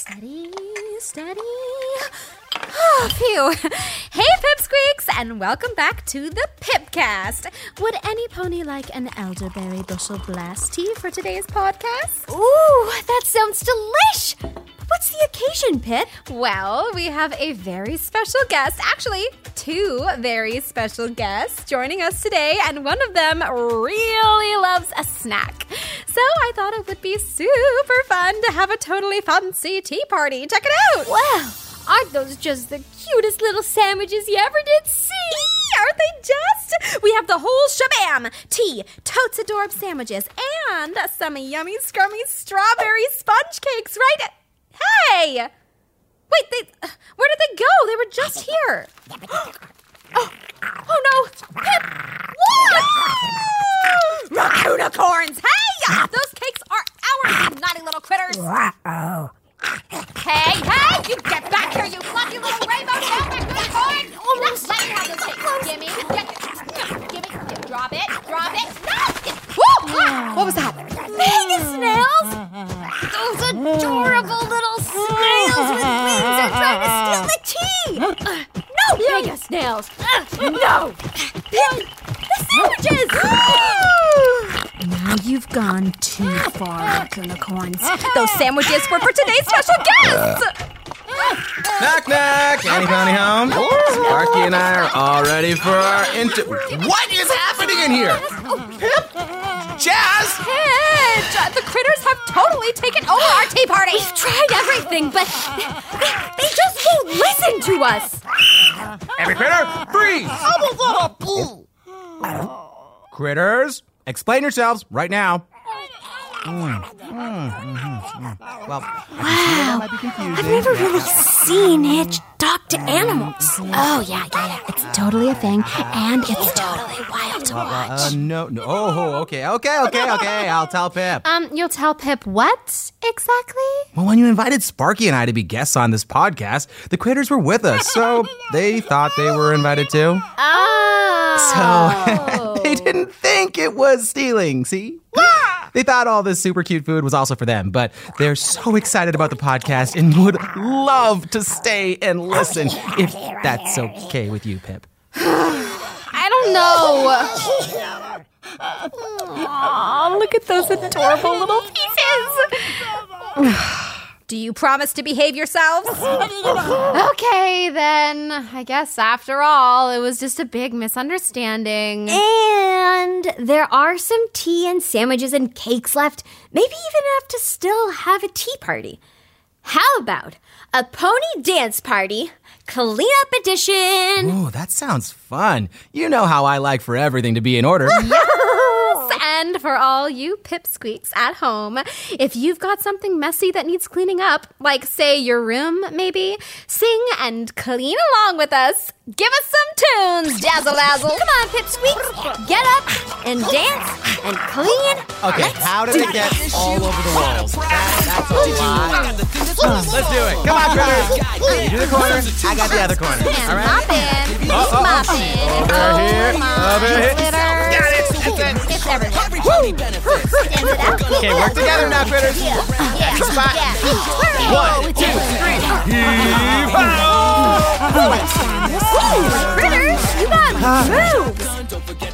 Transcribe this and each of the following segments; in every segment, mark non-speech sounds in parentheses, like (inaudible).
Steady, steady. Oh, phew. Hey, Pipsqueaks, and welcome back to the Pipcast. Would any pony like an elderberry bushel blast tea for today's podcast? Ooh, that sounds delish! What's the occasion, Pipp? Well, we have a very special guest. Actually, two very special guests joining us today, and one of them really loves a snack. So I thought it would be super fun to have a totally fancy tea party. Check it out! Wow, aren't those just the cutest little sandwiches you ever did see? Aren't they just? We have the whole shabam tea, totes adorbs sandwiches, and some yummy, scrummy strawberry sponge cakes, right? Hey! Wait, they. Where did they go? They were just here. (gasps) Oh, oh no! Pipp! What? Unicorns! Hey! Those cakes are ours, you critters! Hey, hey! You get back here, you fluffy little rainbow tailback unicorn! Almost let me have those cakes. Gimme, get, gimme, drop it, drop it. No! Woo! Ah, What was that? Mega snails! Those adorable little snails with wings are trying to steal the tea! Uh, no, mega snails! Uh, no! Pip, the sandwiches! Now you've gone too far, unicorns. Those sandwiches were for today's special guests! Knock knock! Annie Pony home? Sparky and I are all ready for our inter. What is happening in here? Pipp? Jazz? Hitch! uh, The critters have totally taken over our tea party! We've tried everything, but they just won't listen to us! Every critter, freeze! Critters, explain yourselves right now. Mm, mm. Well, I can see that might be confusing. I've never really seen Hitch talk to animals. Oh, yeah, yeah, yeah. It's totally a thing, and it's totally wild to watch. Uh, no, no. Oh, okay, okay, okay, okay. I'll tell Pipp. Um, you'll tell Pipp what exactly? Well, when you invited Sparky and I to be guests on this podcast, the critters were with us, so they thought they were invited too. Oh. So (laughs) they didn't think it was stealing, see? They thought all this super cute food was also for them, but they're so excited about the podcast and would love to stay and listen if that's okay with you, Pipp. I don't know. Aw, look at those adorable little pieces. (sighs) (sighs) (sighs) Do you promise to behave yourselves? (laughs) okay, then. I guess after all, it was just a big misunderstanding. And there are some tea and sandwiches and cakes left. Maybe even enough to still have a tea party. How about a pony dance party, cleanup edition? Ooh, that sounds fun. You know how I like for everything to be in order. (laughs) And for all you pipsqueaks at home, if you've got something messy that needs cleaning up, like say your room maybe, sing and clean along with us. Give us some tunes, Dazzle Dazzle. Come on, pipsqueaks. Get up and dance and clean. Okay, how did it get all over the walls? That, that's a lot. Let's do it. Come on, critters. You do the corner. I got the other corner. All right. mopping, keep Uh-oh. mopping. Over here, Oh, over here. Glitter. Got it. That's it. It's everywhere. Dance. Okay, work together now, critters. Yeah. Spot. Yeah. One, two, three. Heave-ho! Critters, you got moves.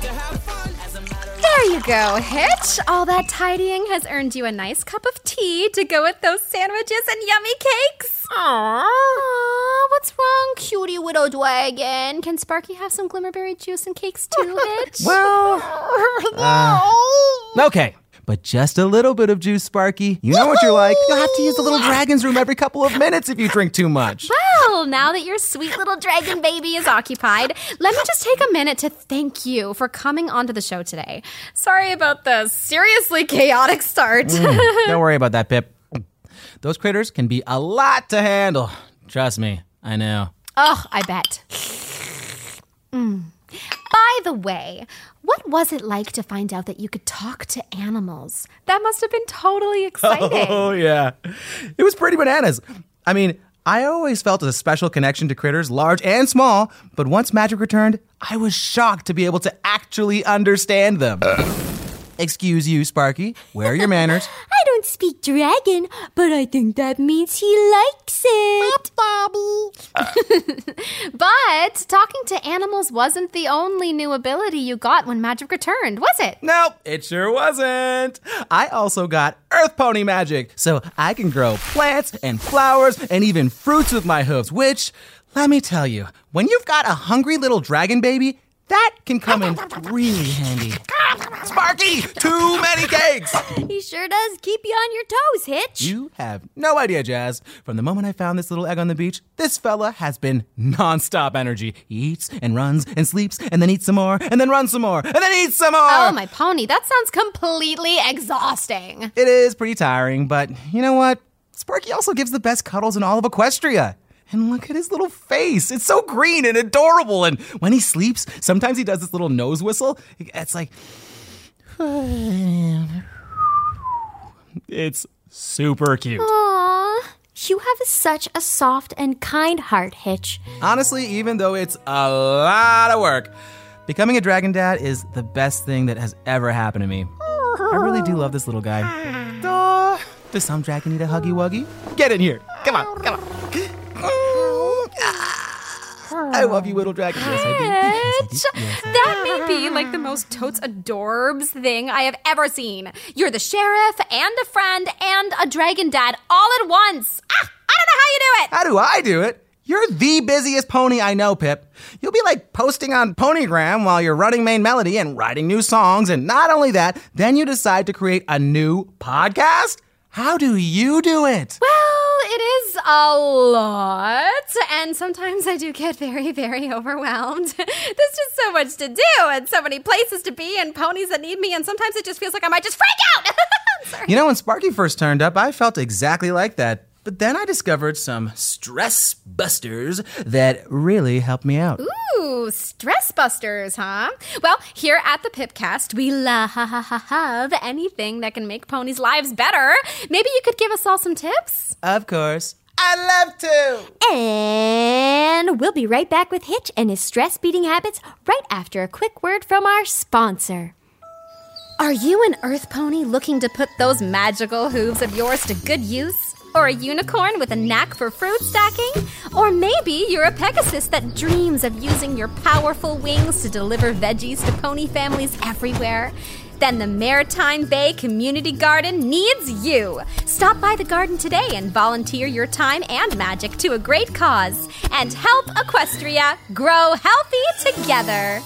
There you go, Hitch. All that tidying has earned you a nice cup of tea to go with those sandwiches and yummy cakes. Aww, Aww what's wrong, cutie widow dragon? Can Sparky have some glimmerberry juice and cakes too, (laughs) Hitch? Well, (laughs) uh, okay. But just a little bit of juice, Sparky. You know what you're like. You'll have to use the little dragon's room every couple of minutes if you drink too much. (laughs) Well, now that your sweet little dragon baby is occupied, let me just take a minute to thank you for coming onto the show today. Sorry about the seriously chaotic start. (laughs) Don't worry about that, Pipp. Those critters can be a lot to handle. Trust me, I know. Oh, I bet. Mm. By the way, what was it like to find out that you could talk to animals? That must have been totally (laughs) oh, exciting. Oh, yeah. It was pretty bananas. I mean, I always felt a special connection to critters, large and small, but once magic returned, I was shocked to be able to actually understand them. Excuse you, Sparky. Where are your manners? (laughs) I don't speak dragon, but I think that means he likes it. (laughs) But talking to animals wasn't the only new ability you got when magic returned, was it? Nope, it sure wasn't. I also got Earth Pony magic, so I can grow plants and flowers and even fruits with my hooves, which, let me tell you, when you've got a hungry little dragon baby, that can come in really handy. Sparky, too many cakes! He sure does keep you on your toes, Hitch. You have no idea, Jazz. From the moment I found this little egg on the beach, this fella has been nonstop energy. He eats and runs and sleeps and then eats some more and then runs some more and then eats some more. Oh, my pony, that sounds completely exhausting. It is pretty tiring, but you know what? Sparky also gives the best cuddles in all of Equestria. And look at his little face. It's so green and adorable. And when he sleeps, sometimes he does this little nose whistle. It's like. (sighs) It's super cute. Aw, you have such a soft and kind heart, Hitch. Honestly, even though it's a lot of work, becoming a dragon dad is the best thing that has ever happened to me. I really do love this little guy. (laughs) Does some dragon need a huggy wuggy? Get in here. Come on, come on. I love you, little dragon. Yes, I do. Yes, I do. Yes. That may be like the most totes adorbs thing I have ever seen. You're the sheriff and a friend and a dragon dad all at once. Ah, I don't know how you do it. How do I do it? You're the busiest pony I know, Pipp. You'll be like posting on Ponygram while you're running Mane Melody and writing new songs. And not only that, then you decide to create a new podcast? How do you do it? Well, a lot, and sometimes I do get very, very overwhelmed. (laughs) There's just so much to do, and so many places to be, and ponies that need me, and sometimes it just feels like I might just freak out. (laughs) You know, when Sparky first turned up, I felt exactly like that. But then I discovered some stress busters that really helped me out. Ooh, stress busters, huh? Well, here at the Pipcast, we love anything that can make ponies' lives better. Maybe you could give us all some tips? Of course. I'd love to. And we'll be right back with Hitch and his stress beating habits right after a quick word from our sponsor. Are you an earth pony looking to put those magical hooves of yours to good use? Or a unicorn with a knack for fruit stacking? Or maybe you're a Pegasus that dreams of using your powerful wings to deliver veggies to pony families everywhere? Then the Maretime Bay Community Garden needs you. Stop by the garden today and volunteer your time and magic to a great cause and help Equestria grow healthy together.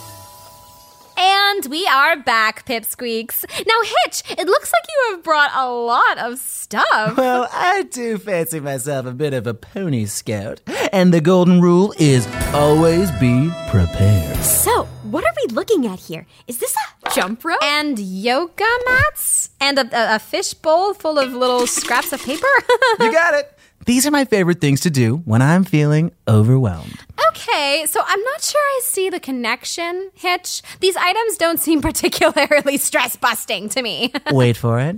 And we are back, Pipsqueaks. Now, Hitch, it looks like you have brought a lot of stuff. (laughs) Well, I do fancy myself a bit of a pony scout. And the golden rule is always be prepared. So, what are we looking at here? Is this a jump rope? And yoga mats? And a, a, a fish bowl full of little scraps of paper? (laughs) You got it. These are my favorite things to do when I'm feeling overwhelmed. okay, so I'm not sure I see the connection, Hitch. These items don't seem (laughs) particularly stress busting to me. (laughs) Wait for it.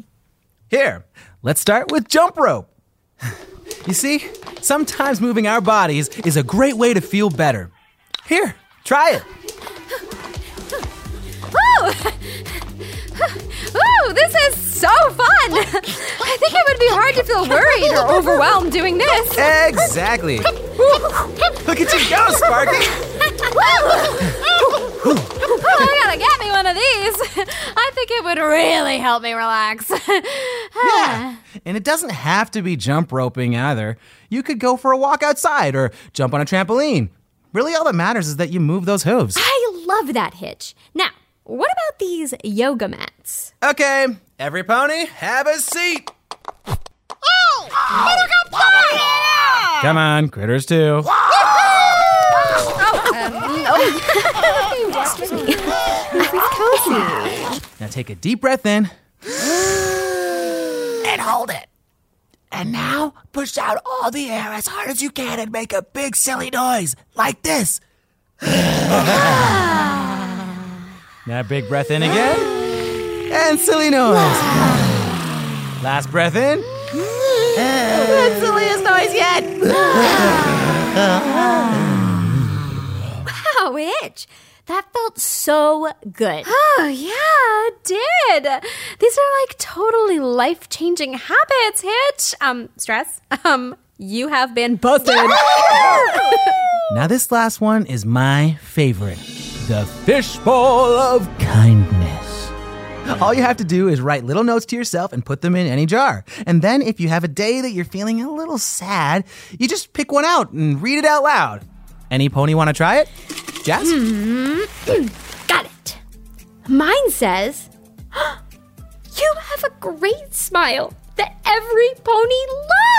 Here, let's start with jump rope. (sighs) You see, sometimes moving our bodies is a great way to feel better. Here, try it. Ooh! (laughs) Ooh, this is so fun! I think it would be hard to feel worried or overwhelmed doing this. Exactly. Look at you go, Sparky. Oh, I gotta get me one of these. I think it would really help me relax. Yeah. And it doesn't have to be jump roping either. You could go for a walk outside or jump on a trampoline. Really, all that matters is that you move those hooves. I love that Hitch. Now, what about these yoga mats? Okay, every pony, have a seat. Oh, Come on, critters too. Now take a deep breath in. (gasps) and hold it. And now push out all the air as hard as you can and make a big silly noise like this. Now big breath in again. And silly noise. Last breath in. And silliest noise yet. Wow, Hitch. That felt so good. Oh, yeah, it did. These are like totally life changing habits, Hitch. Um, stress. Um, you have been busted. Now, this last one is my favorite the fishbowl of kindness. All you have to do is write little notes to yourself and put them in any jar. And then, if you have a day that you're feeling a little sad, you just pick one out and read it out loud. Any pony want to try it? Jazz? Mm-hmm. (clears throat) Got it. Mine says, (gasps) You have a great smile that every pony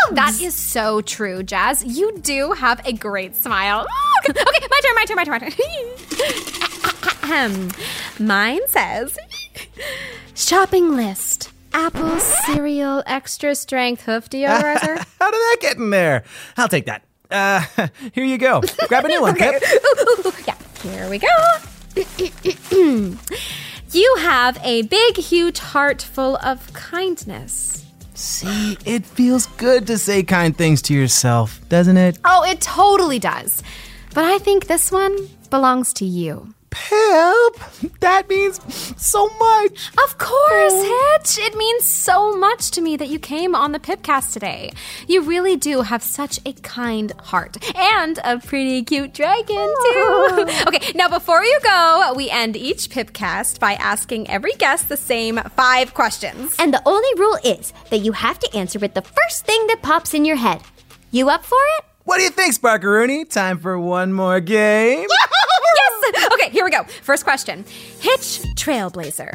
loves. That is so true, Jazz. You do have a great smile. (laughs) okay, my turn, my turn, my turn, my turn. Ahem. (laughs) Mine says (laughs) shopping list. Apple cereal, extra strength hoof deodorizer. How did that get in there? I'll take that. Uh, here you go. Grab a new one, Pipp. yeah, here we go. (clears throat) you have a big, huge heart full of kindness. See, it feels good to say kind things to yourself, doesn't it? Oh, it totally does. But I think this one belongs to you. Pipp, that means so much. Of course, oh. Hitch. It means so much to me that you came on the Pipcast today. You really do have such a kind heart and a pretty cute dragon, oh. too. (laughs) okay, now before you go, we end each Pipcast by asking every guest the same five questions. And the only rule is that you have to answer with the first thing that pops in your head. You up for it? What do you think, Sparkaroonie? Time for one more game? Yes! (laughs) Okay, here we go. First question Hitch Trailblazer.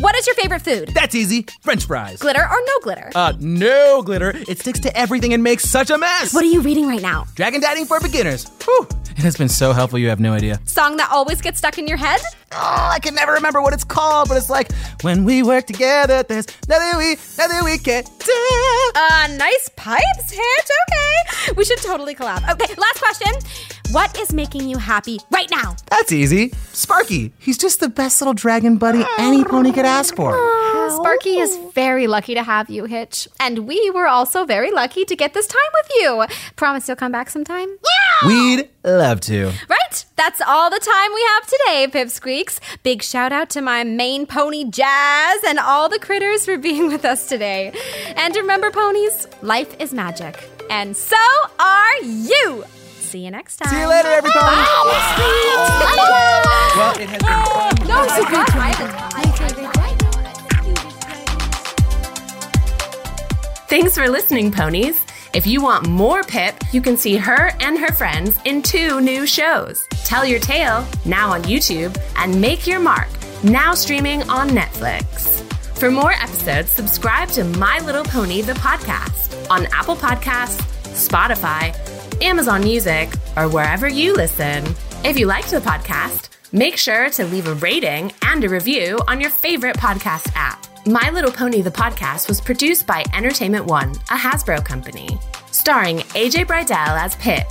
What is your favorite food? That's easy. French fries. Glitter or no glitter? Uh, no glitter. It sticks to everything and makes such a mess. What are you reading right now? Dragon Dating for Beginners. Whew. It has been so helpful, you have no idea. Song that always gets stuck in your head? Oh, I can never remember what it's called, but it's like, when we work together, there's nothing we, nothing we can't do. Uh, nice pipes, Hitch. Okay. We should totally collab. Okay, last question. What is making you happy right now? That's easy. Sparky. He's just the best little dragon buddy any pony could ask for. Sparky is oh. very lucky to have you, Hitch. And we were also very lucky to get this time with you. Promise you'll come back sometime? Yeah! We'd love to. Right. That's all the time we have today, Pipsqueaks. Big shout out to my main pony, Jazz, and all the critters for (laughs) being with us today. And remember, ponies, life is magic. And so are you. See you next time. See you later, everybody. Well, it has been fun. No, it's a good time. Thanks for listening, ponies. If you want more Pipp, you can see her and her friends in two new shows Tell Your Tale, now on YouTube, and Make Your Mark, now streaming on Netflix. For more episodes, subscribe to My Little Pony, the podcast, on Apple Podcasts, Spotify, Amazon Music, or wherever you listen. If you liked the podcast, make sure to leave a rating and a review on your favorite podcast app. My Little Pony the podcast was produced by Entertainment One, a Hasbro company, starring AJ Bridel as Pipp,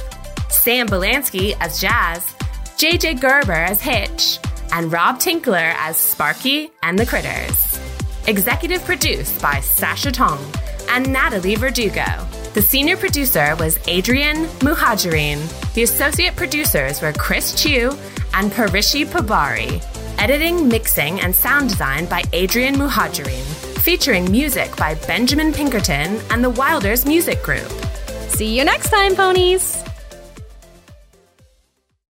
Sam Belansky as Jazz, JJ Gerber as Hitch, and Rob Tinkler as Sparky and the Critters. Executive produced by Sasha Tong and Natalie Verdugo. The senior producer was Adrian Muhajirin. The associate producers were Chris Chu and Parishi Pabari. Editing, mixing, and sound design by Adrian Muhajirin. Featuring music by Benjamin Pinkerton and the Wilders Music Group. See you next time, ponies.